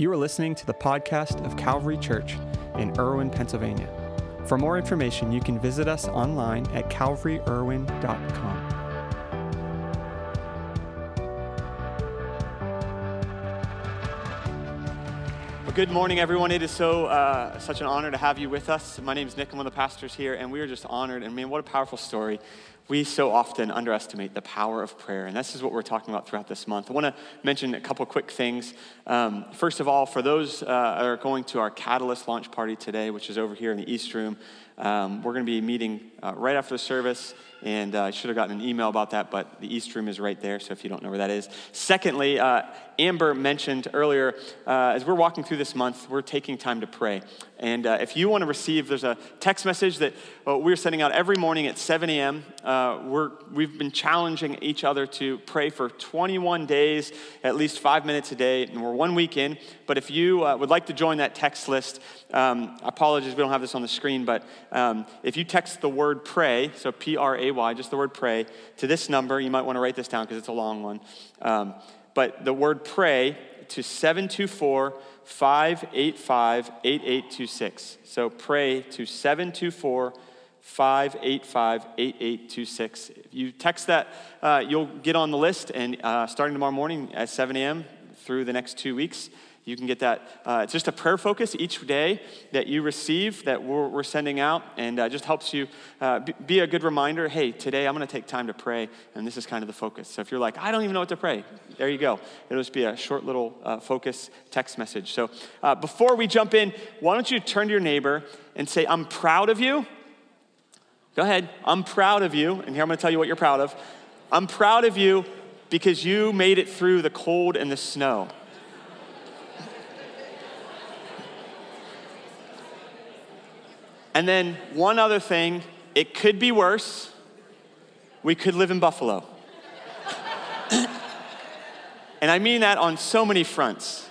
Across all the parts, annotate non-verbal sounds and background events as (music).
You are listening to the podcast of Calvary Church in Irwin, Pennsylvania. For more information, you can visit us online at calvaryirwin.com. good morning, everyone. It is so uh, such an honor to have you with us. My name is Nick. I'm one of the pastors here, and we are just honored. And man, what a powerful story we so often underestimate the power of prayer, and this is what we're talking about throughout this month. I want to mention a couple quick things. Um, first of all, for those uh, that are going to our Catalyst launch party today, which is over here in the East Room, um, we're going to be meeting uh, right after the service, and uh, I should have gotten an email about that, but the East Room is right there, so if you don't know where that is. Secondly, uh, Amber mentioned earlier, uh, as we're walking through this month, we're taking time to pray. And uh, if you want to receive, there's a text message that uh, we're sending out every morning at 7 a.m. Uh, we're, we've been challenging each other to pray for 21 days, at least five minutes a day, and we're one week in. But if you would like to join that text list, um, apologies, we don't have this on the screen, but um, if you text the word pray, so P R A Y, just the word pray, to this number, you might want to write this down because it's a long one. Um, but the word pray to 724 585 8826. So pray to 724 585 8826. If you text that, uh, you'll get on the list, and uh, starting tomorrow morning at 7 a.m. through the next two weeks, you can get that. Uh, it's just a prayer focus each day that you receive that we're, we're sending out, and uh, just helps you uh, be a good reminder hey, today I'm going to take time to pray, and this is kind of the focus. So if you're like, I don't even know what to pray, there you go. It'll just be a short little uh, focus text message. So uh, before we jump in, why don't you turn to your neighbor and say, I'm proud of you. Go ahead. I'm proud of you. And here I'm going to tell you what you're proud of. I'm proud of you because you made it through the cold and the snow. And then one other thing, it could be worse. We could live in Buffalo. (coughs) and I mean that on so many fronts.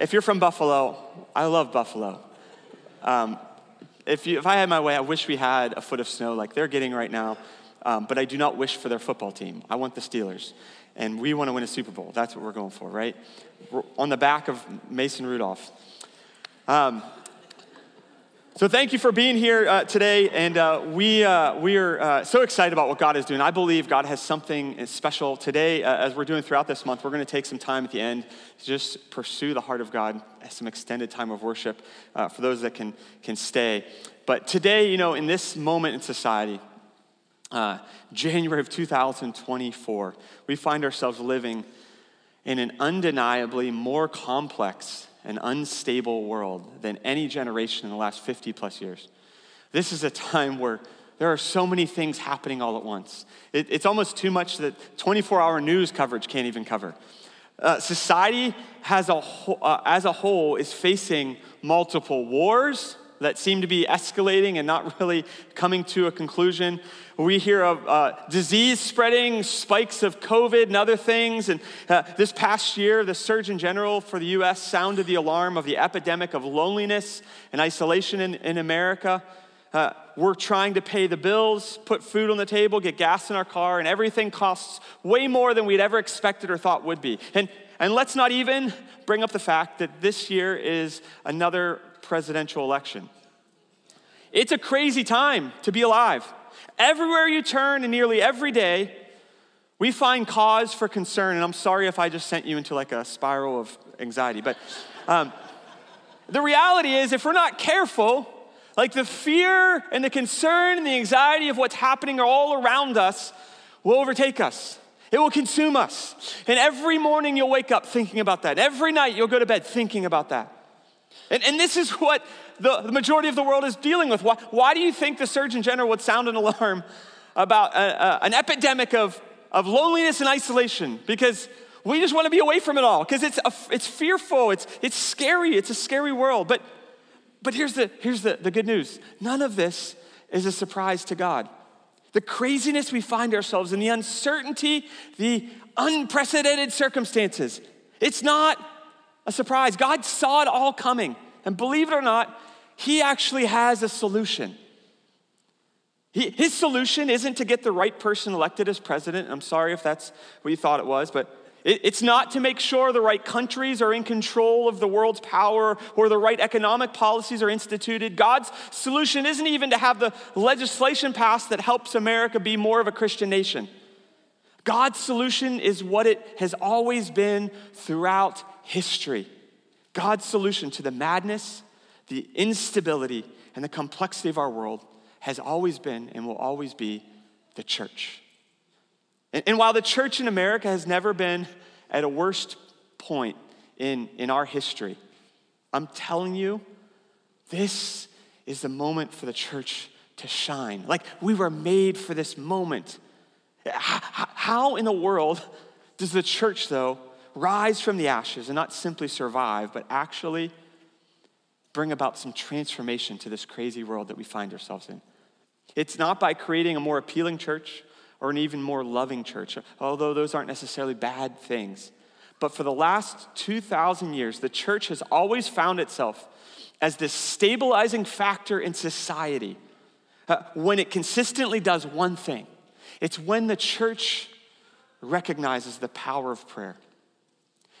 If you're from Buffalo, I love Buffalo. Um, if, you, if I had my way, I wish we had a foot of snow like they're getting right now. Um, but I do not wish for their football team. I want the Steelers. And we want to win a Super Bowl. That's what we're going for, right? We're on the back of Mason Rudolph. Um, so, thank you for being here uh, today. And uh, we, uh, we are uh, so excited about what God is doing. I believe God has something special today, uh, as we're doing throughout this month. We're going to take some time at the end to just pursue the heart of God, some extended time of worship uh, for those that can, can stay. But today, you know, in this moment in society, January of 2024, we find ourselves living in an undeniably more complex an unstable world than any generation in the last 50 plus years. This is a time where there are so many things happening all at once. It, it's almost too much that 24 hour news coverage can't even cover. Uh, society has a, uh, as a whole is facing multiple wars, that seem to be escalating and not (laughs) really coming to a conclusion. We hear of uh, disease spreading, spikes of COVID and other things. And uh, this past year, the Surgeon General for the US sounded the alarm of the epidemic of loneliness and isolation in, in America. Uh, we're trying to pay the bills, put food on the table, get gas in our car, and everything costs way more than we'd ever expected or thought would be. And, and let's not even bring up the fact that this year is another presidential election. It's a crazy time to be alive. Everywhere you turn and nearly every day, we find cause for concern. And I'm sorry if I just sent you into like a spiral of anxiety, but um, the reality is, if we're not careful, like the fear and the concern and the anxiety of what's happening are all around us will overtake us. It will consume us. And every morning you'll wake up thinking about that. Every night you'll go to bed thinking about that. And, and this is what the, the, majority of the world is dealing with. Why, why do you think the Surgeon General would sound an alarm about a, a, an epidemic of, of loneliness and isolation? Because we just want to be away from it all, because it's, it's fearful, it's, it's scary, it's a scary world. But, but here's, the, here's the, the good news none of this is a surprise to God. The craziness we find ourselves in, the uncertainty, the unprecedented circumstances, it's not a surprise. God saw it all coming. And believe it or not, He actually has a solution. He, his solution isn't to get the right person elected as president. I'm sorry if that's what you thought it was, but It's not to make sure the right countries are in control of the world's power or the right economic policies are instituted. God's solution isn't even to have the legislation passed that helps America be more of a Christian nation. God's solution is what it has always been throughout history. God's solution to the madness, the instability, and the complexity of our world has always been and will always be the church. And, and while the church in America has never been at a worst point in, in our history, I'm telling you, this is the moment for the church to shine. Like we were made for this moment. How in the world does the church, though, rise from the ashes and not simply survive, but actually bring about some transformation to this crazy world that we find ourselves in? It's not by creating a more appealing church or an even more loving church, although those aren't necessarily bad things. But for the last 2,000 years, the church has always found itself as this stabilizing factor in society uh, when it consistently does one thing it's when the church recognizes the power of prayer.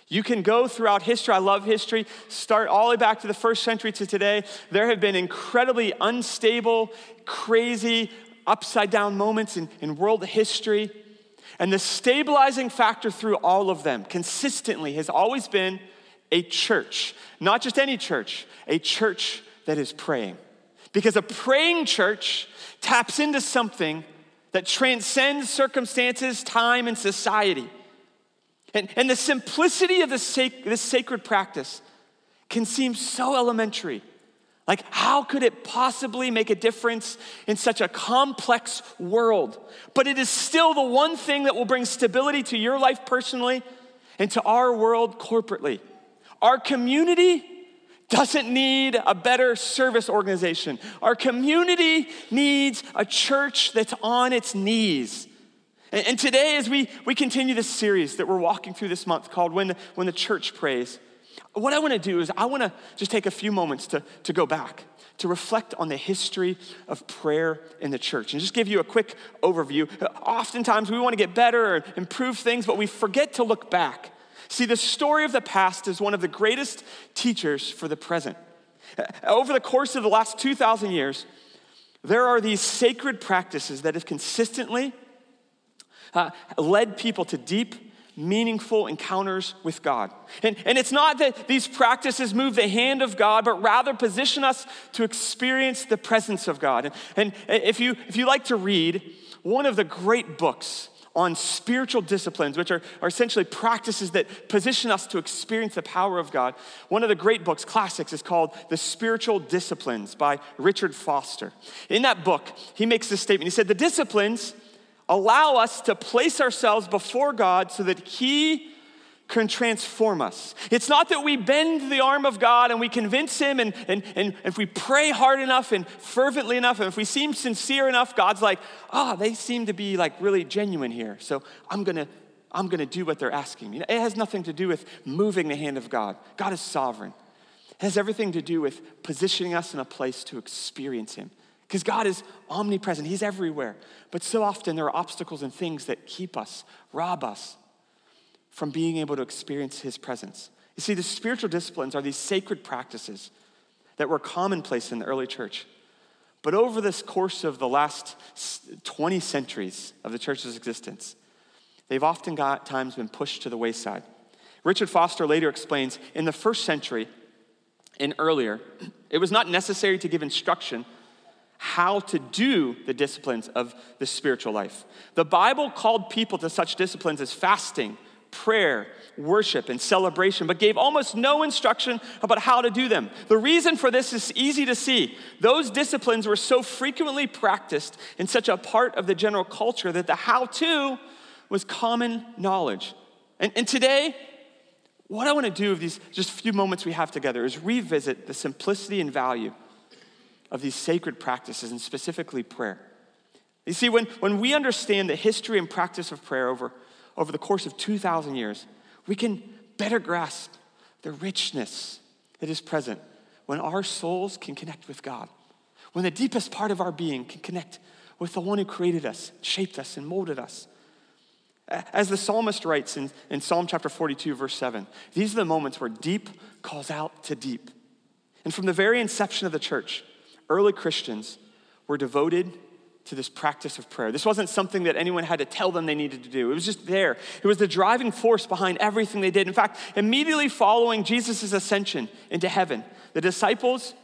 You can go throughout history. I love history. Start all the way back to the first century to today. There have been incredibly unstable, crazy, upside down moments in, in world history. And the stabilizing factor through all of them consistently has always been a church, not just any church, a church that is praying. Because a praying church taps into something that transcends circumstances, time, and society. And, and the simplicity of this, sac- this sacred practice can seem so elementary. Like, how could it possibly make a difference in such a complex world? But it is still the one thing that will bring stability to your life personally and to our world corporately. Our community doesn't need a better service organization. Our community needs a church that's on its knees. And, and today, as we, we continue this series that we're walking through this month called When the, when the Church Prays, what I want to do is I want to just take a few moments to, to go back, to reflect on the history of prayer in the church and just give you a quick overview. Uh, oftentimes we want to get better or improve things, but we forget to look back. See, the story of the past is one of the greatest teachers for the present. Uh, over the course of the last 2,000 years, there are these sacred practices that have consistently uh, led people to deep meaningful encounters with God. And, and it's not that these practices move the hand of God, but rather position us to experience the presence of God. And, and if, you, if you like to read, one of the great books on spiritual disciplines, which are, are essentially practices that position us to experience the power of God. One of the great books, classics, is called The Spiritual Disciplines by Richard Foster. In that book, he makes this statement. He said, The disciplines allow us to place ourselves before God so that He can transform us. It's not that we bend the arm of God and we convince Him, and, and, and if we pray hard enough and fervently enough, and if we seem sincere enough, God's like, ah, oh, they seem to be like really genuine here. So I'm gonna, I'm gonna do what they're asking me. It has nothing to do with moving the hand of God. God is sovereign. It has everything to do with positioning us in a place to experience Him. Because God is omnipresent, He's everywhere. But so often there are obstacles and things that keep us, rob us from being able to experience His presence. You see, the spiritual disciplines are these sacred practices that were commonplace in the early church. But over this course of the last 20 centuries of the church's existence, they've often got times been pushed to the wayside. Richard Foster later explains in the first century and earlier, (clears throat) it was not necessary to give instruction how to do the disciplines of the spiritual life. The Bible called people to such disciplines as fasting, prayer, worship, and celebration, but gave almost no instruction about how to do them. The reason for this is easy to see. Those disciplines were so frequently practiced in such a part of the general culture that the how to was common knowledge. And, and today, what I want to do with these just few moments we have together is revisit the simplicity and value of these sacred practices, and specifically prayer. You see, when, when we understand the history and practice of prayer over, over the course of 2,000 years, we can better grasp the richness that is present when our souls can connect with God, when the deepest part of our being can connect with the one who created us, shaped us, and molded us. As the psalmist writes in, in Psalm chapter 42, verse 7, these are the moments where deep calls out to deep. And from the very inception of the church, early Christians were devoted to this practice of prayer. This wasn't something that anyone had to tell them they needed to do. It was just there. It was the driving force behind everything they did. In fact, immediately following Jesus' ascension into heaven, the disciples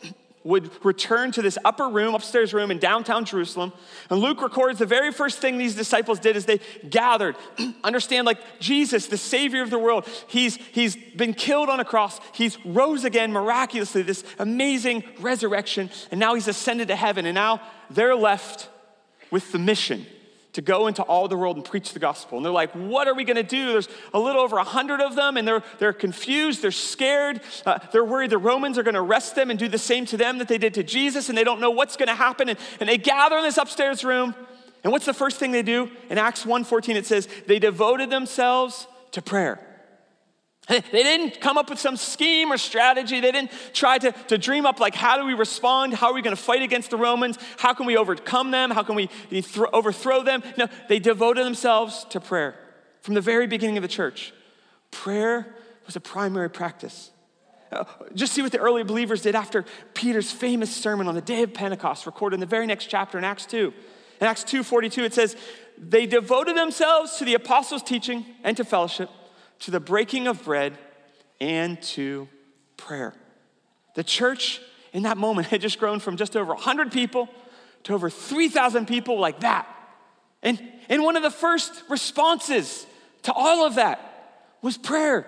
would return to this upper room, upstairs room in downtown Jerusalem. And Luke records the very first thing these disciples did is they gathered. (clears throat) Understand, like Jesus, the Savior of the world, he's, he's been killed on a cross. He's rose again miraculously, this amazing resurrection. And now he's ascended to heaven. And now they're left with the mission to go into all the world and preach the gospel. And they're like, what are we going to do? There's a little over a hundred of them, and they're, they're confused, they're scared, uh, they're worried the Romans are going to arrest them and do the same to them that they did to Jesus, and they don't know what's going to happen. And, and they gather in this upstairs room, and what's the first thing they do? In Acts 1.14 it says, they devoted themselves to prayer. They didn't come up with some scheme or strategy. They didn't try to, to dream up, like, how do we respond? How are we going to fight against the Romans? How can we overcome them? How can we overthrow them? No, they devoted themselves to prayer. From the very beginning of the church, prayer was a primary practice. Uh, just see what the early believers did after Peter's famous sermon on the day of Pentecost, recorded in the very next chapter in Acts 2. In Acts 2:42, it says, They devoted themselves to the apostles' teaching and to fellowship to the breaking of bread and to prayer. The church in that moment (laughs) had just grown from just over 100 people to over 3,000 people like that. And, and one of the first responses to all of that was prayer.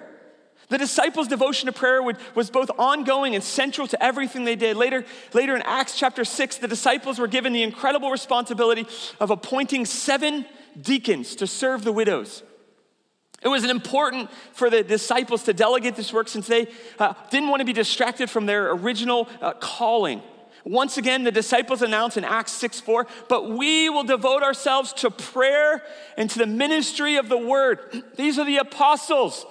The disciples' devotion to prayer would, was both ongoing and central to everything they did. Later, later in Acts chapter 6, the disciples were given the incredible responsibility of appointing seven deacons to serve the widows. It was important for the disciples to delegate this work since they uh, didn't want to be distracted from their original uh, calling. Once again, the disciples announce in Acts 6 4, but we will devote ourselves to prayer and to the ministry of the word. (clears throat) These are the apostles,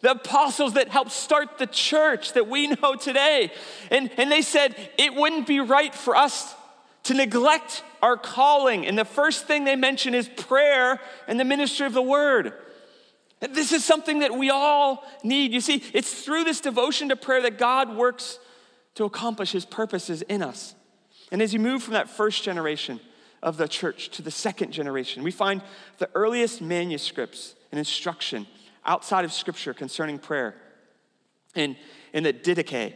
the apostles that helped start the church that we know today. And, and they said it wouldn't be right for us to neglect our calling. And the first thing they mention is prayer and the ministry of the word. This is something that we all need. You see, it's through this devotion to prayer that God works to accomplish his purposes in us. And as you move from that first generation of the church to the second generation, we find the earliest manuscripts and instruction outside of scripture concerning prayer in, in the Didache.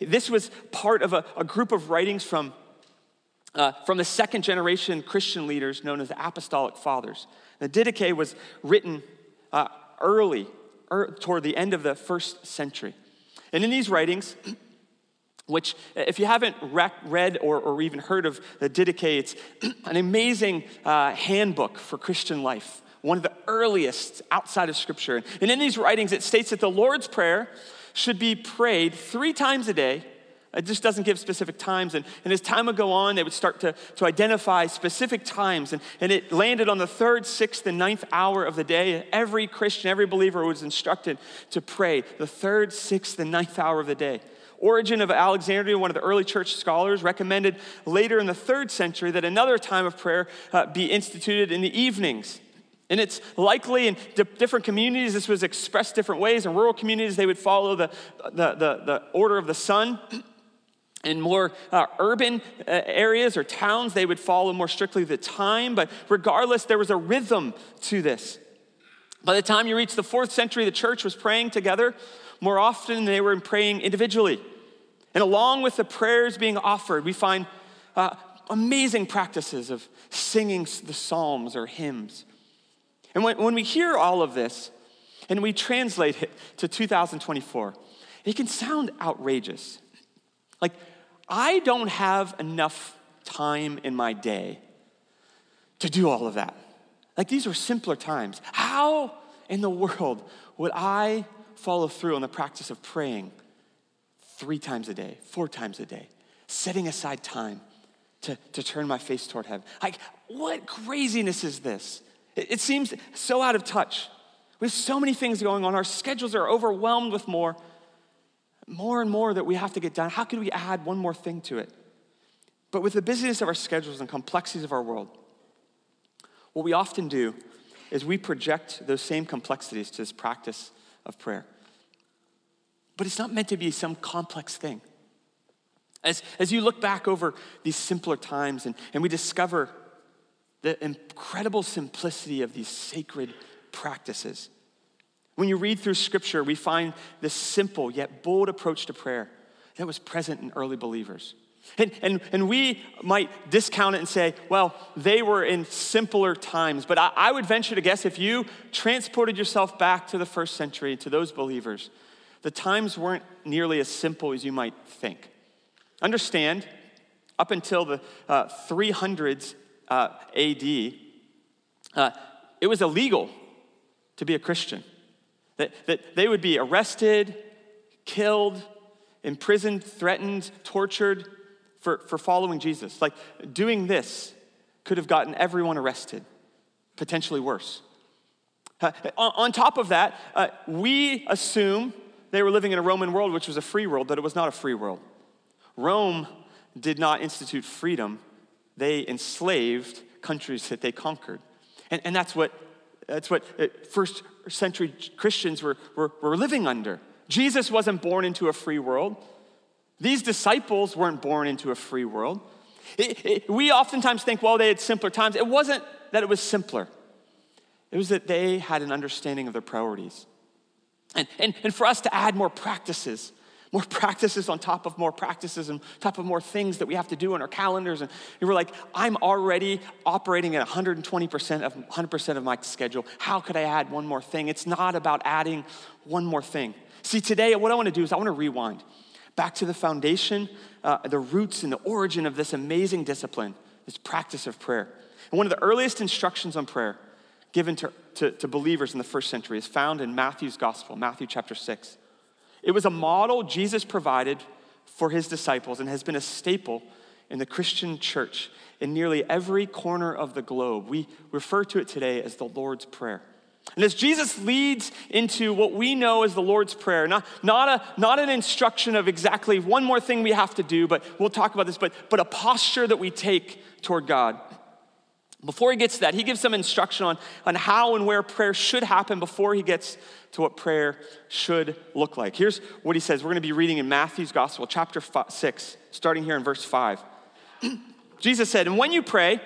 This was part of a, a group of writings from, uh, from the second generation Christian leaders known as the Apostolic Fathers. The Didache was written uh, early, er, toward the end of the first century. And in these writings, (clears throat) which, if you haven't read or, or even heard of the Didache, it's (clears throat) an amazing uh, handbook for Christian life, one of the earliest outside of Scripture. And in these writings, it states that the Lord's Prayer should be prayed three times a day it just doesn't give specific times. And, and as time would go on, they would start to, to identify specific times. And, and it landed on the third, sixth, and ninth hour of the day. Every Christian, every believer was instructed to pray the third, sixth, and ninth hour of the day. Origen of Alexandria, one of the early church scholars, recommended later in the third century that another time of prayer uh, be instituted in the evenings. And it's likely in di- different communities, this was expressed different ways. In rural communities, they would follow the, the, the, the order of the sun. In more uh, urban uh, areas or towns, they would follow more strictly the time, but regardless, there was a rhythm to this. By the time you reach the fourth century, the church was praying together more often than they were praying individually. And along with the prayers being offered, we find uh, amazing practices of singing the psalms or hymns. And when, when we hear all of this and we translate it to 2024, it can sound outrageous. Like, I don't have enough time in my day to do all of that. Like, these were simpler times. How in the world would I follow through on the practice of praying three times a day, four times a day, setting aside time to, to turn my face toward heaven? Like, what craziness is this? It, it seems so out of touch. We have so many things going on. Our schedules are overwhelmed with more more and more that we have to get done. How can we add one more thing to it? But with the busyness of our schedules and complexities of our world, what we often do is we project those same complexities to this practice of prayer. But it's not meant to be some complex thing. As, as you look back over these simpler times and, and we discover the incredible simplicity of these sacred practices, when you read through scripture, we find this simple yet bold approach to prayer that was present in early believers. And, and, and we might discount it and say, well, they were in simpler times. But I, I would venture to guess if you transported yourself back to the first century, to those believers, the times weren't nearly as simple as you might think. Understand, up until the uh, 300s uh, AD, uh, it was illegal to be a Christian. That, that they would be arrested, killed, imprisoned, threatened, tortured for, for following Jesus. Like doing this could have gotten everyone arrested, potentially worse. Uh, on, on, top of that, uh, we assume they were living in a Roman world, which was a free world, but it was not a free world. Rome did not institute freedom, they enslaved countries that they conquered. And, and that's what, that's what uh, first century Christians were, were, were living under. Jesus wasn't born into a free world. These disciples weren't born into a free world. It, it, we oftentimes think, well, they had simpler times. It wasn't that it was simpler, it was that they had an understanding of their priorities. And, and, and for us to add more practices, more practices on top of more practices and top of more things that we have to do in our calendars. And we're like, I'm already operating at 120% of 100% of my schedule. How could I add one more thing? It's not about adding one more thing. See, today, what I want to do is I want to rewind back to the foundation, uh, the roots and the origin of this amazing discipline, this practice of prayer. And one of the earliest instructions on prayer given to, to, to believers in the first century is found in Matthew's gospel, Matthew chapter 6. It was a model Jesus provided for his disciples and has been a staple in the Christian church in nearly every corner of the globe. We refer to it today as the Lord's Prayer. And as Jesus leads into what we know as the Lord's Prayer, not, not, a, not an instruction of exactly one more thing we have to do, but we'll talk about this, but, but a posture that we take toward God. Before he gets to that, he gives some instruction on, on how and where prayer should happen before he gets to what prayer should look like. Here's what he says. We're going to be reading in Matthew's Gospel, chapter five, 6, starting here in verse 5. (clears throat) Jesus said, And when you pray,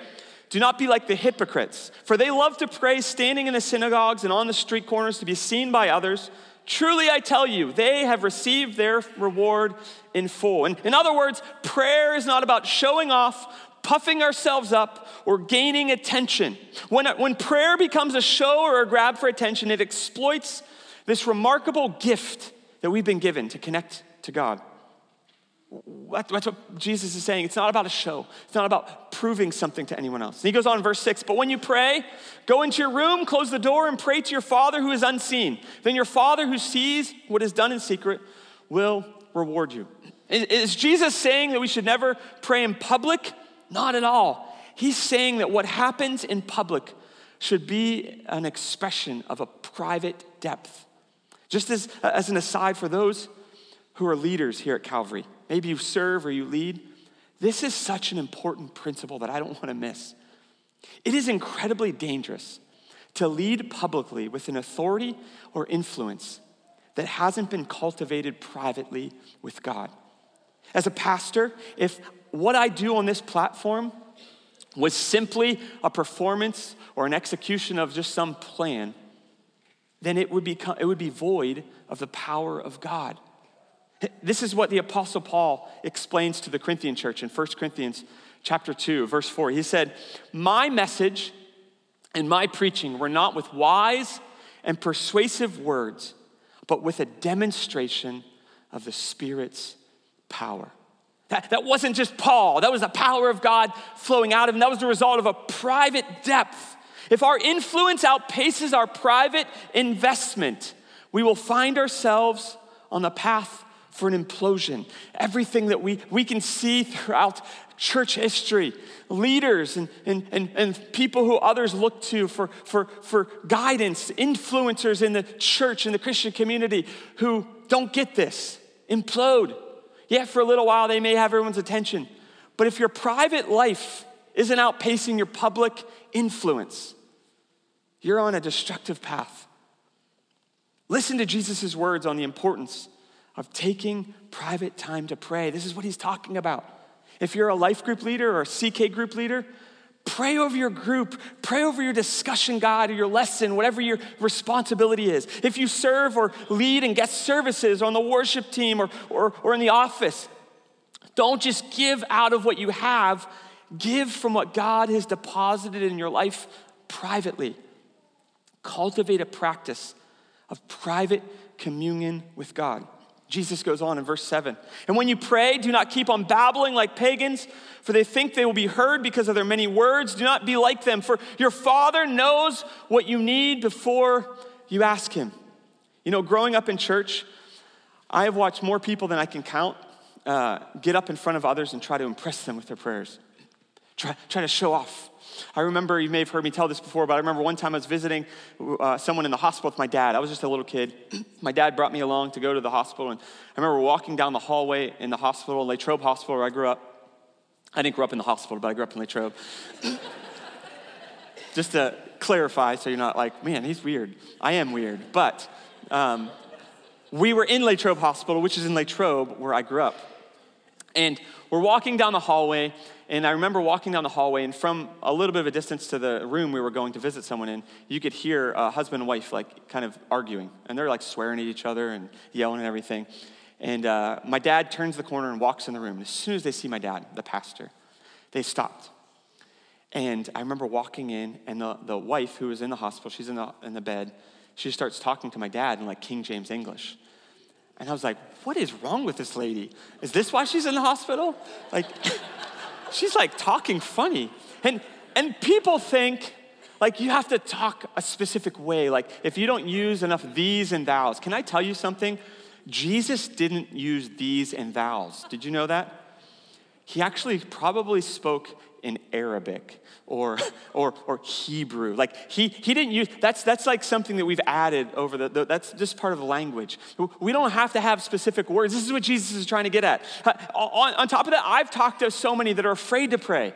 do not be like the hypocrites, for they love to pray standing in the synagogues and on the street corners to be seen by others. Truly, I tell you, they have received their reward in full. And in other words, prayer is not about showing off, puffing ourselves up, or gaining attention. When, when prayer becomes a show or a grab for attention, it exploits this remarkable gift that we've been given to connect to God. That's what Jesus is saying. It's not about a show, it's not about proving something to anyone else. And he goes on in verse 6 But when you pray, go into your room, close the door, and pray to your Father who is unseen. Then your Father who sees what is done in secret will reward you. Is Jesus saying that we should never pray in public? Not at all. He's saying that what happens in public should be an expression of a private depth. Just as, as an aside for those who are leaders here at Calvary, maybe you serve or you lead, this is such an important principle that I don't want to miss. It is incredibly dangerous to lead publicly with an authority or influence that hasn't been cultivated privately with God. As a pastor, if what I do on this platform was simply a performance or an execution of just some plan, then it would, become, it would be void of the power of God. This is what the apostle Paul explains to the Corinthian church in 1 Corinthians chapter 2 verse 4. He said, "My message and my preaching were not with wise and persuasive words, but with a demonstration of the Spirit's power." That, that wasn't just Paul, that was the power of God flowing out of him. That was the result of a private depth. If our influence outpaces our private investment, we will find ourselves on the path for an implosion. Everything that we, we can see throughout church history, leaders and, and, and, and people who others look to for, for, for guidance, influencers in the church, in the Christian community who don't get this, implode. Yeah, for a little while they may have everyone's attention. But if your private life isn't outpacing your public influence, you're on a destructive path. Listen to Jesus' words on the importance of taking private time to pray. This is what he's talking about. If you're a life group leader or a CK group leader, pray over your group, pray over your discussion guide or your lesson, whatever your responsibility is. If you serve or lead in guest services on the worship team or, or, or in the office, don't just give out of what you have, give from what God has deposited in your life privately. Cultivate a practice of private communion with God. Jesus goes on in verse 7. And when you pray, do not keep on babbling like pagans, for they think they will be heard because of their many words. Do not be like them, for your Father knows what you need before you ask Him. You know, growing up in church, I have watched more people than I can count uh, get up in front of others and try to impress them with their prayers, try, try to show off I remember, you may have heard me tell this before, but I remember one time I was visiting uh, someone in the hospital with my dad. I was just a little kid. (clears throat) my dad brought me along to go to the hospital, and I remember walking down the hallway in the hospital, Latrobe Hospital, where I grew up. I didn't grow up in the hospital, but I grew up in Latrobe. (laughs) just to clarify, so you're not like, man, he's weird. I am weird. But um, we were in Latrobe Hospital, which is in Latrobe, where I grew up. And we're walking down the hallway, and I remember walking down the hallway, and from a little bit of a distance to the room we were going to visit someone in, you could hear a husband and wife like kind of arguing, and they're like swearing at each other and yelling and everything. And uh, my dad turns the corner and walks in the room. As soon as they see my dad, the pastor, they stopped. And I remember walking in, and the, the wife who was in the hospital, she's in the, in the bed, she starts talking to my dad in like King James English. And I was like, what is wrong with this lady? Is this why she's in the hospital? Like, (laughs) she's like talking funny. And, and people think, like, you have to talk a specific way. Like, if you don't use enough these and thous, can I tell you something? Jesus didn't use these and thous. Did you know that? He actually probably spoke in Arabic or, (laughs) or, or Hebrew. Like he, he didn't use, that's, that's like something that we've added over the, the, that's just part of the language. We don't have to have specific words. This is what Jesus is trying to get at. On, on top of that, I've talked to so many that are afraid to pray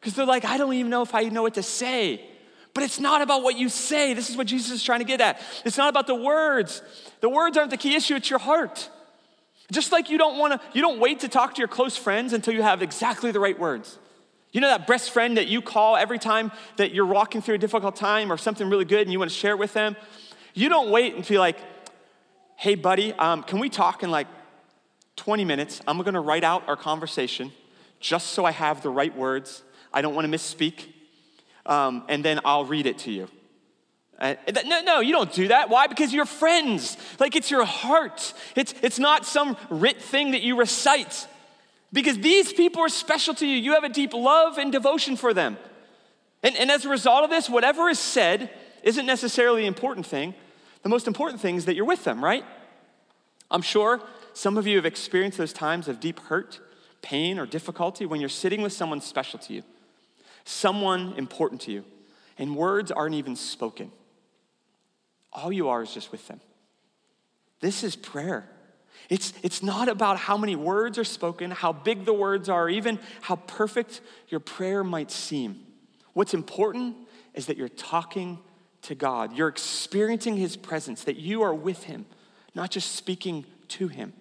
because they're like, I don't even know if I know what to say. But it's not about what you say. This is what Jesus is trying to get at. It's not about the words. The words aren't the key issue, it's your heart. Just like you don't want to, you don't wait to talk to your close friends until you have exactly the right words. You know that best friend that you call every time that you're walking through a difficult time or something really good and you want to share it with them? You don't wait and be like, hey, buddy, um, can we talk in like 20 minutes? I'm going to write out our conversation just so I have the right words. I don't want to misspeak. Um, and then I'll read it to you. Uh, no, no, you don't do that. Why? Because you're friends. Like it's your heart. It's, it's not some writ thing that you recite. Because these people are special to you. You have a deep love and devotion for them. And, and as a result of this, whatever is said isn't necessarily the important thing. The most important thing is that you're with them, right? I'm sure some of you have experienced those times of deep hurt, pain, or difficulty when you're sitting with someone special to you, someone important to you, and words aren't even spoken. All you are is just with them. This is prayer. It's, it's not about how many words are spoken, how big the words are, even how perfect your prayer might seem. What's important is that you're talking to God. You're experiencing His presence, that you are with Him, not just speaking to Him.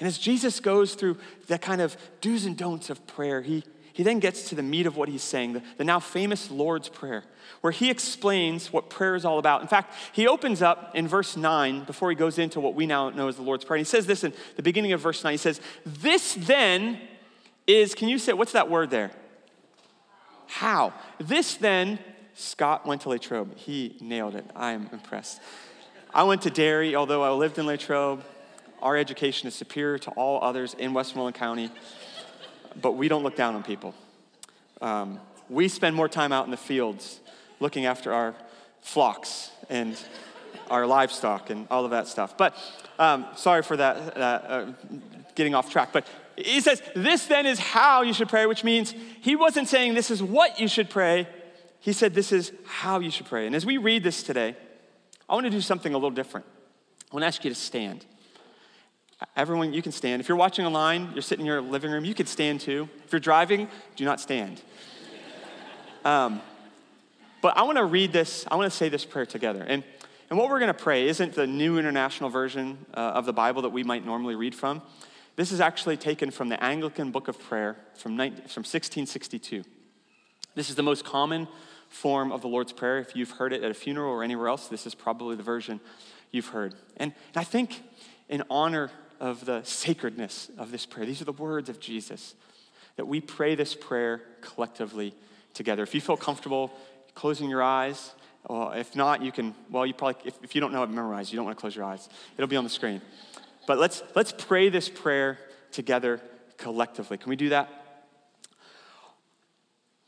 And as Jesus goes through the kind of do's and don'ts of prayer, He, he then gets to the meat of what He's saying, the, the now famous Lord's Prayer where he explains what prayer is all about. In fact, he opens up in verse 9 before he goes into what we now know as the Lord's Prayer. And he says this in the beginning of verse 9. He says, This then is, can you say, what's that word there? How? This then, Scott went to Latrobe. He nailed it. I am impressed. I went to Derry, although I lived in Latrobe. Our education is superior to all others in Westmoreland County, but we don't look down on people. Um, we spend more time out in the fields looking after our flocks and our livestock and all of that stuff. But um, sorry for that, uh, uh, getting off track. But he says, This then is how you should pray, which means he wasn't saying this is what you should pray. He said, This is how you should pray. And as we read this today, I want to do something a little different. I want to ask you to stand. Everyone, you can stand. If you're watching online, you're sitting in your living room, you can stand too. If you're driving, do not stand. (laughs) Um, But I want to read this, I want to say this prayer together. And, and what we're going to pray isn't the New International Version uh, of the Bible that we might normally read from. This is actually taken from the Anglican Book of Prayer from, 19, from 1662. This is the most common form of the Lord's Prayer. If you've heard it at a funeral or anywhere else, this is probably the version you've heard. And, and I think, in honor of the sacredness of this prayer, these are the words of Jesus, that we pray this prayer collectively together. If you feel comfortable closing your eyes, well, if not, you can, well, you probably, if, if you don't know it memorized, you don't want to close your eyes. It'll be on the screen. But let's, let's pray this prayer together collectively. Can we do that?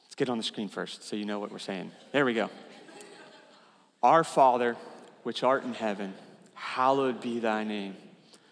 Let's get on the screen first so you know what we're saying. There we go. Our Father, which art in heaven, hallowed be thy name.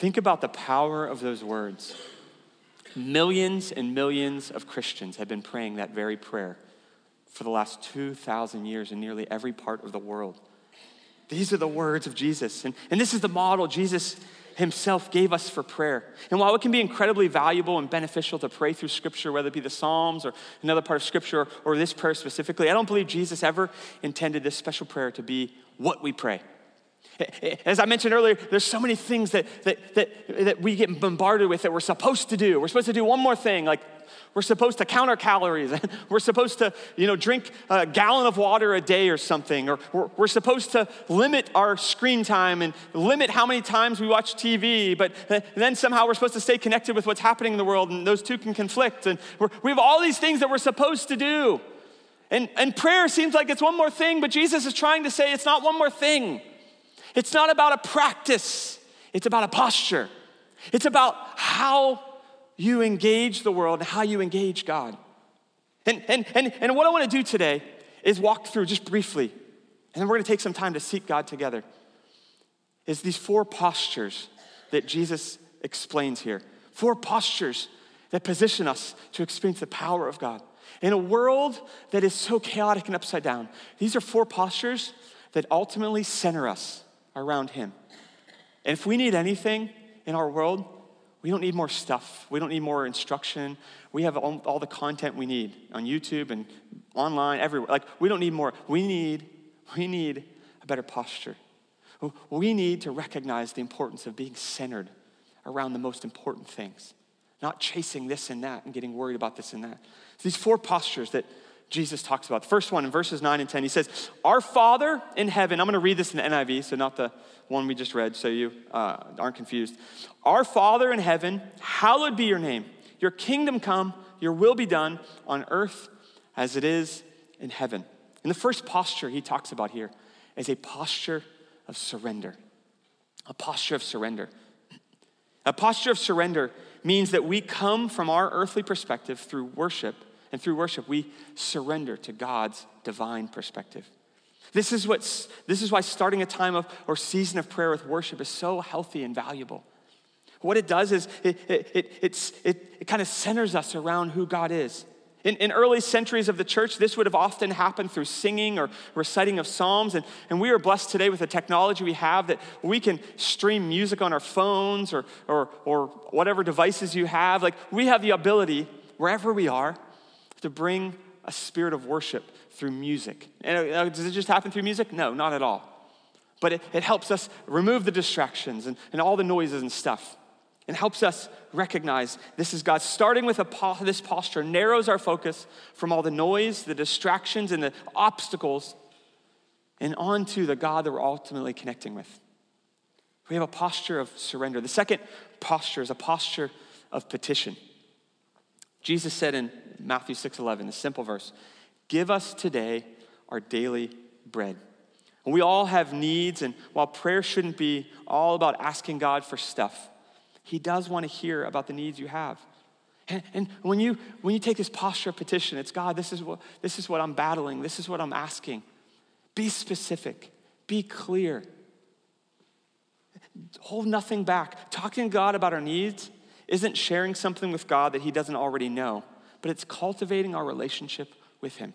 Think about the power of those words. Millions and millions of Christians have been praying that very prayer for the last 2,000 years in nearly every part of the world. These are the words of Jesus. And, and this is the model Jesus himself gave us for prayer. And while it can be incredibly valuable and beneficial to pray through Scripture, whether it be the Psalms or another part of Scripture or, or this prayer specifically, I don't believe Jesus ever intended this special prayer to be what we pray. As I mentioned earlier, there's so many things that, that, that, that we get bombarded with that we're supposed to do. We're supposed to do one more thing, like we're supposed to count our calories. And (laughs) we're supposed to, you know, drink a gallon of water a day or something. Or we're, we're supposed to limit our screen time and limit how many times we watch TV. But then somehow we're supposed to stay connected with what's happening in the world, and those two can conflict. And we have all these things that we're supposed to do. And, and prayer seems like it's one more thing, but Jesus is trying to say it's not one more thing. It's not about a practice, it's about a posture. It's about how you engage the world and how you engage God. And, and, and, and what I want to do today is walk through just briefly, and then we're going to take some time to seek God together, is these four postures that Jesus explains here. Four postures that position us to experience the power of God. In a world that is so chaotic and upside down, these are four postures that ultimately center us around Him. And if we need anything in our world, we don't need more stuff. We don't need more instruction. We have all, all, the content we need on YouTube and online, everywhere. Like, we don't need more. We need, we need a better posture. We need to recognize the importance of being centered around the most important things, not chasing this and that and getting worried about this and that. So these four postures that Jesus talks about. The first one in verses 9 and 10, he says, Our Father in heaven, I'm going to read this in the NIV, so not the one we just read, so you uh, aren't confused. Our Father in heaven, hallowed be your name. Your kingdom come, your will be done on earth as it is in heaven. And the first posture he talks about here is a posture of surrender. A posture of surrender. A posture of surrender means that we come from our earthly perspective through worship and through worship, we surrender to God's divine perspective. This is, what's, this is why starting a time of or season of prayer with worship is so healthy and valuable. What it does is it, it, it, it, it kind of centers us around who God is. In, in, early centuries of the church, this would have often happened through singing or reciting of psalms. And, and we are blessed today with the technology we have that we can stream music on our phones or, or, or whatever devices you have. Like, we have the ability, wherever we are, to bring a spirit of worship through music. And uh, does it just happen through music? No, not at all. But it, it helps us remove the distractions and, and all the noises and stuff. It helps us recognize this is God. Starting with a, this posture narrows our focus from all the noise, the distractions, and the obstacles, and onto the God that we're ultimately connecting with. We have a posture of surrender. The second posture is a posture of petition. Jesus said in Matthew 6:11, a simple verse, "Give us today our daily bread." And we all have needs, and while prayer shouldn't be all about asking God for stuff, He does want to hear about the needs you have. And, and when, you, when you take this posture of petition, it's God, this is, what, this is what I'm battling, this is what I'm asking. Be specific, be clear. Hold nothing back. Talking to God about our needs isn't sharing something with God that He doesn't already know, but it's cultivating our relationship with Him.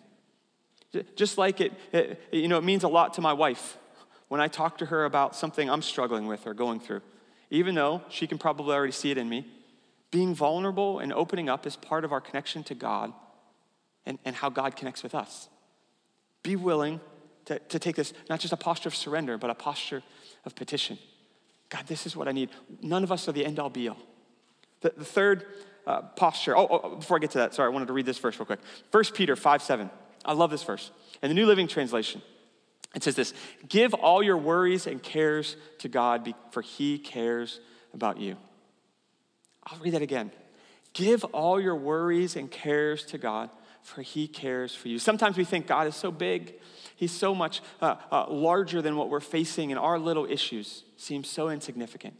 Just like it, it, you know, it means a lot to my wife when I talk to her about something I'm struggling with or going through. Even though she can probably already see it in me, being vulnerable and opening up is part of our connection to God and, and how God connects with us. Be willing to, to take this, not just a posture of surrender, but a posture of petition. God, this is what I need. None of us are the end all be all. The, the third uh, posture, oh, oh, before I get to that, sorry, I wanted to read this verse real quick. 1 Peter 5 7. I love this verse. In the New Living Translation, it says this Give all your worries and cares to God, for he cares about you. I'll read that again. Give all your worries and cares to God, for he cares for you. Sometimes we think God is so big, he's so much uh, uh, larger than what we're facing, and our little issues seem so insignificant.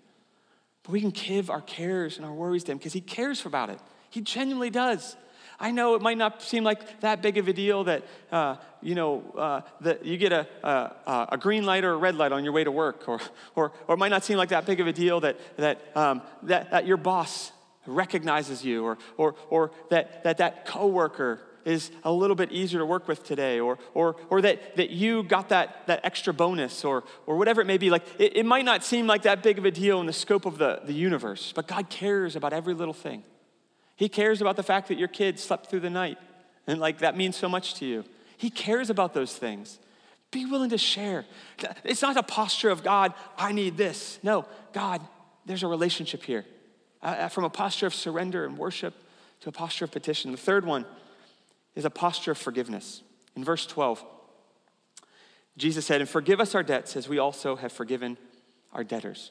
But we can give our cares and our worries to him because he cares about it. He genuinely does. I know it might not seem like that big of a deal that, uh, you know, uh, that you get a, a, a, green light or a red light on your way to work, or, or, or it might not seem like that big of a deal that, that, um, that, that your boss recognizes you, or, or, or that, that that coworker is a little bit easier to work with today, or, or, or that, that you got that, that extra bonus, or, or whatever it may be. Like, it, it might not seem like that big of a deal in the scope of the, the universe, but God cares about every little thing. He cares about the fact that your kid slept through the night, and like that means so much to you. He cares about those things. Be willing to share. It's not a posture of God, I need this. No, God, there's a relationship here. Uh, uh, from a posture of surrender and worship to a posture of petition. The third one is a posture of forgiveness. In verse 12, Jesus said, And forgive us our debts as we also have forgiven our debtors.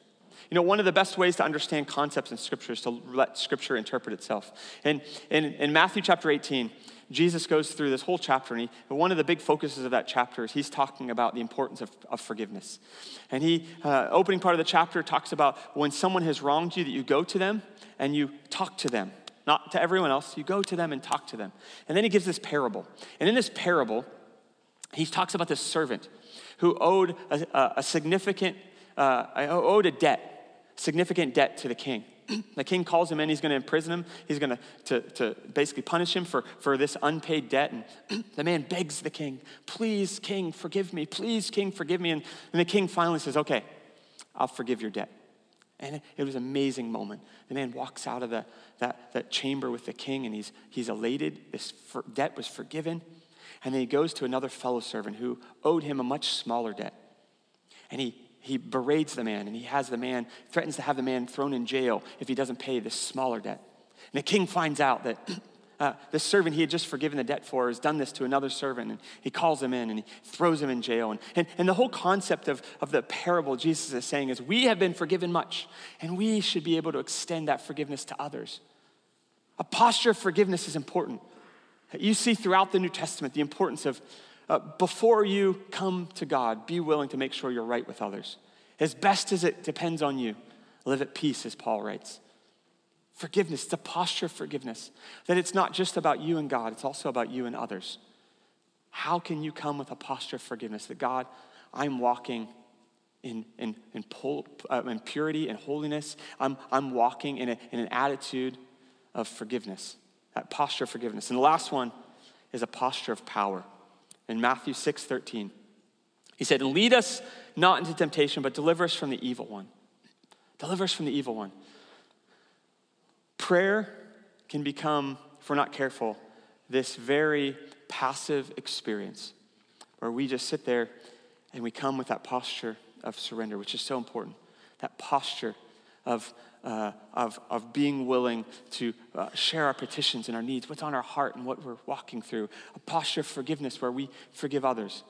You know, one of the best ways to understand concepts in Scripture is to let Scripture interpret itself. And in, in Matthew chapter 18, Jesus goes through this whole chapter, and, he, and one of the big focuses of that chapter is he's talking about the importance of, of forgiveness. And he, uh, opening part of the chapter, talks about when someone has wronged you, that you go to them and you talk to them, not to everyone else. You go to them and talk to them. And then he gives this parable. And in this parable, he talks about this servant who owed a, a, significant, uh, owed a debt significant debt to the king. the king calls him in, he's going to imprison him, he's going to, to basically punish him for, for this unpaid debt. And (clears throat) the man begs the king, Please, king, forgive me. Please, king, forgive me. And, and the king finally says, Okay, I'll forgive your debt. And it, was an amazing moment. The man walks out of the, that, that chamber with the king and he's, he's elated. This for, debt was forgiven. And then he goes to another fellow servant who owed him a much smaller debt. And he he berates the man and he has the man, threatens to have the man thrown in jail if he doesn't pay this smaller debt. And the king finds out that uh, this servant he had just forgiven the debt for has done this to another servant and he calls him in and he throws him in jail. And, and, and the whole concept of, of the parable Jesus is saying is we have been forgiven much and we should be able to extend that forgiveness to others. A posture of forgiveness is important. You see throughout the New Testament the importance of uh, before you come to God, be willing to make sure you're right with others. As best as it depends on you, live at peace, as Paul writes. Forgiveness, it's a posture of forgiveness. That it's not just about you and God, it's also about you and others. How can you come with a posture of forgiveness? That God, I'm walking in, in, in, pull, uh, in purity and holiness. I'm, I'm walking in, a, in an attitude of forgiveness, that posture of forgiveness. And the last one is a posture of power in Matthew 6 13. He said, Lead us not into temptation, but deliver us from the evil one. Deliver us from the evil one. Prayer can become, if we're not careful, this very passive experience where we just sit there and we come with that posture of surrender, which is so important. That posture of, uh, of, of being willing to uh, share our petitions and our needs, what's on our heart and what we're walking through, a posture of forgiveness where we forgive others.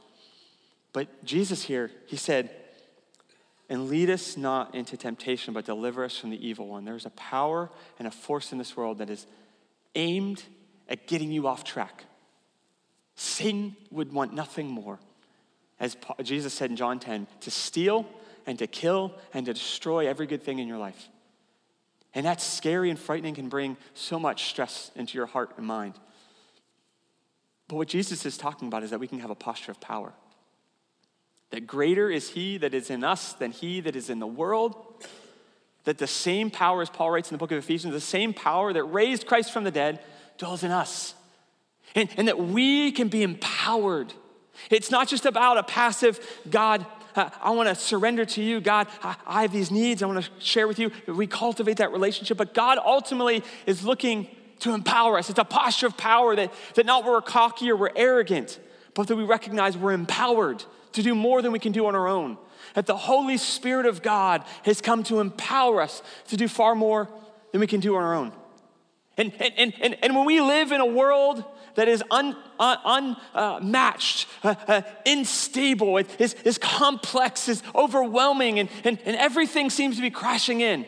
But Jesus here, he said, and lead us not into temptation, but deliver us from the evil one. There's a power and a force in this world that is aimed at getting you off track. Satan would want nothing more, as Jesus said in John 10, to steal and to kill and to destroy every good thing in your life. And that's scary and frightening, can bring so much stress into your heart and mind. But what Jesus is talking about is that we can have a posture of power. That greater is he that is in us than he that is in the world. That the same power, as Paul writes in the book of Ephesians, the same power that raised Christ from the dead dwells in us. And, and that we can be empowered. It's not just about a passive God uh, I want to surrender to you. God, I have these needs. I want to share with you. We cultivate that relationship. But God ultimately is looking to empower us. It's a posture of power that, that not we're cocky or we're arrogant, but that we recognize we're empowered to do more than we can do on our own. That the Holy Spirit of God has come to empower us to do far more than we can do on our own. And, and, and, and when we live in a world that is unmatched, un, uh, uh, uh, unstable, it is, is complex, is overwhelming, and, and, and everything seems to be crashing in.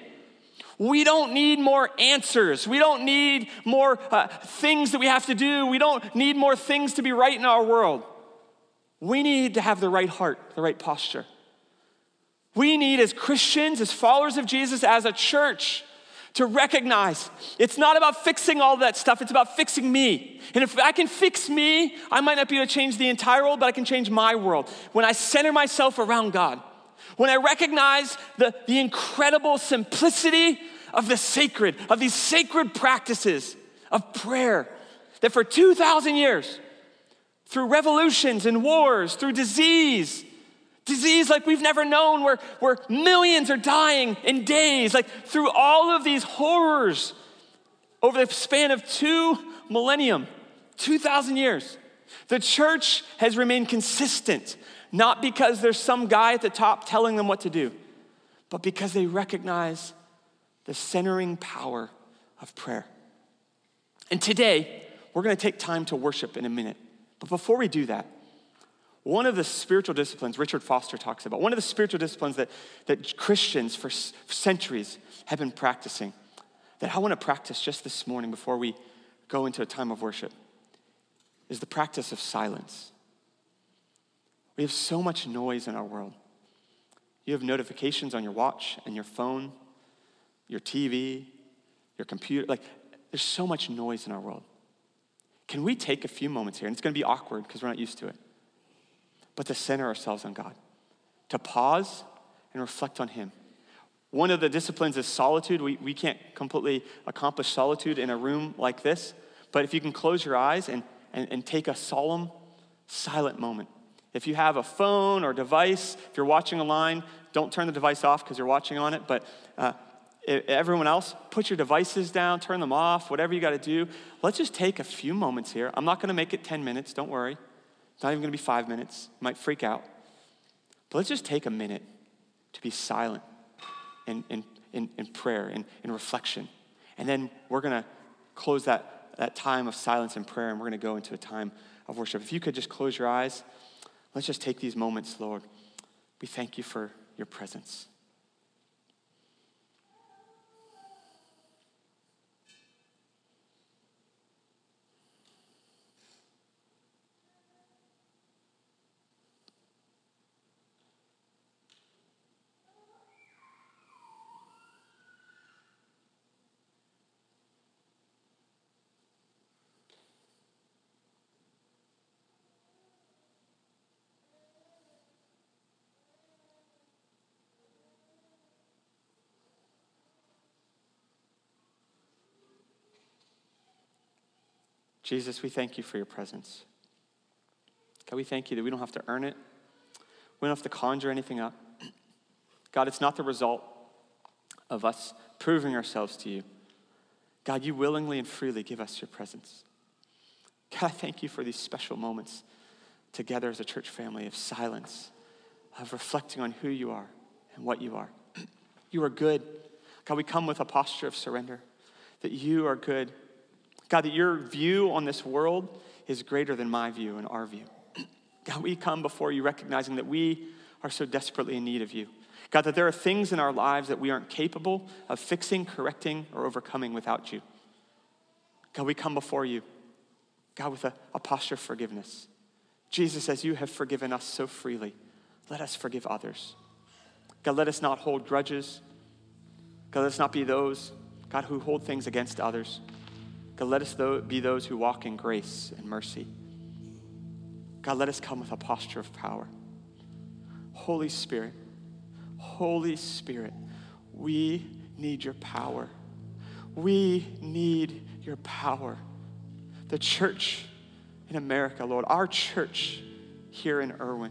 We don't need more answers. We don't need more uh, things that we have to do. We don't need more things to be right in our world. We need to have the right heart, the right posture. We need, as Christians, as followers of Jesus, as a church, to recognize it's not about fixing all that stuff, it's about fixing me. And if I can fix me, I might not be able to change the entire world, but I can change my world. When I center myself around God, when I recognize the, the incredible simplicity of the sacred, of these sacred practices of prayer that for 2,000 years, through revolutions and wars, through disease, disease like we've never known, where, where millions are dying in days, like through all of these horrors over the span of two millennium, 2,000 years. The church has remained consistent, not because there's some guy at the top telling them what to do, but because they recognize the centering power of prayer. And today, we're gonna take time to worship in a minute. But before we do that, one of the spiritual disciplines Richard Foster talks about, one of the spiritual disciplines that, that Christians for centuries have been practicing, that I want to practice just this morning before we go into a time of worship, is the practice of silence. We have so much noise in our world. You have notifications on your watch and your phone, your TV, your computer. Like, there's so much noise in our world. Can we take a few moments here? And it's going to be awkward because we're not used to it. But to center ourselves on God, to pause and reflect on Him. One of the disciplines is solitude. We, we can't completely accomplish solitude in a room like this. But if you can close your eyes and, and, and take a solemn, silent moment. If you have a phone or device, if you're watching online, don't turn the device off because you're watching on it. But uh, everyone else, put your devices down, turn them off, whatever you got to do. Let's just take a few moments here. I'm not going to make it 10 minutes, don't worry. It's not even going to be five minutes. You might freak out. But let's just take a minute to be silent in, in, in, in prayer, in, in reflection. And then we're going to close that, that time of silence and prayer, and we're going to go into a time of worship. If you could just close your eyes, let's just take these moments, Lord. We thank you for your presence. Jesus, we thank you for your presence. God, we thank you that we don't have to earn it. We don't have to conjure anything up. God, it's not the result of us proving ourselves to you. God, you willingly and freely give us your presence. God, I thank you for these special moments together as a church family of silence, of reflecting on who you are and what you are. (clears throat) You are good. God, we come with a posture of surrender that you are good God, that your view on this world is greater than my view and our view. God, we come before you recognizing that we are so desperately in need of you. God, that there are things in our lives that we aren't capable of fixing, correcting, or overcoming without you. God, we come before you, God, with a, a posture of forgiveness. Jesus, as you have forgiven us so freely, let us forgive others. God, let us not hold grudges. God, let us not be those, God, who hold things against others. God, let us be those who walk in grace and mercy. God, let us come with a posture of power. Holy Spirit, Holy Spirit, we need your power. We need your power. The church in America, Lord, our church here in Irwin,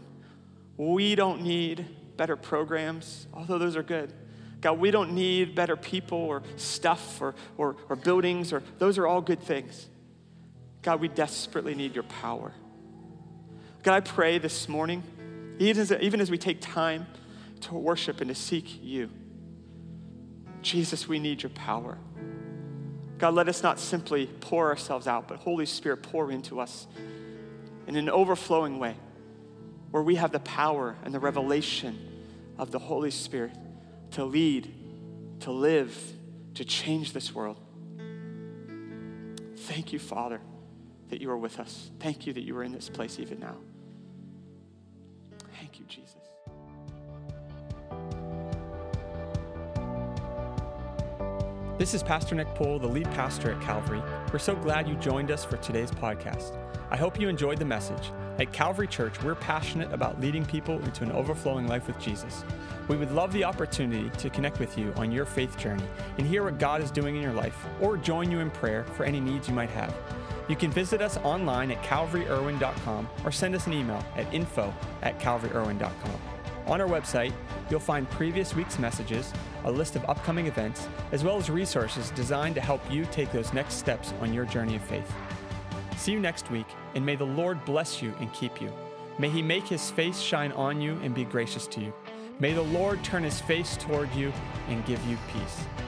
we don't need better programs, although those are good. God, we don't need better people or stuff or, or, or buildings, or those are all good things. God, we desperately need your power. God, I pray this morning, even as, even as we take time to worship and to seek you, Jesus, we need your power. God, let us not simply pour ourselves out, but Holy Spirit, pour into us in an overflowing way where we have the power and the revelation of the Holy Spirit to lead, to live, to change this world. Thank you, Father, that you are with us. Thank you that you are in this place even now. Thank you, Jesus. This is Pastor Nick Pohl, the lead pastor at Calvary. We're so glad you joined us for today's podcast. I hope you enjoyed the message. At Calvary Church, we're passionate about leading people into an overflowing life with Jesus. We would love the opportunity to connect with you on your faith journey and hear what God is doing in your life, or join you in prayer for any needs you might have. You can visit us online at calvaryirwin.com or send us an email at info at calvaryirwin.com. On our website, you'll find previous week's messages, a list of upcoming events, as well as resources designed to help you take those next steps on your journey of faith. See you next week, and may the Lord bless you and keep you. May he make his face shine on you and be gracious to you. May the Lord turn his face toward you and give you peace.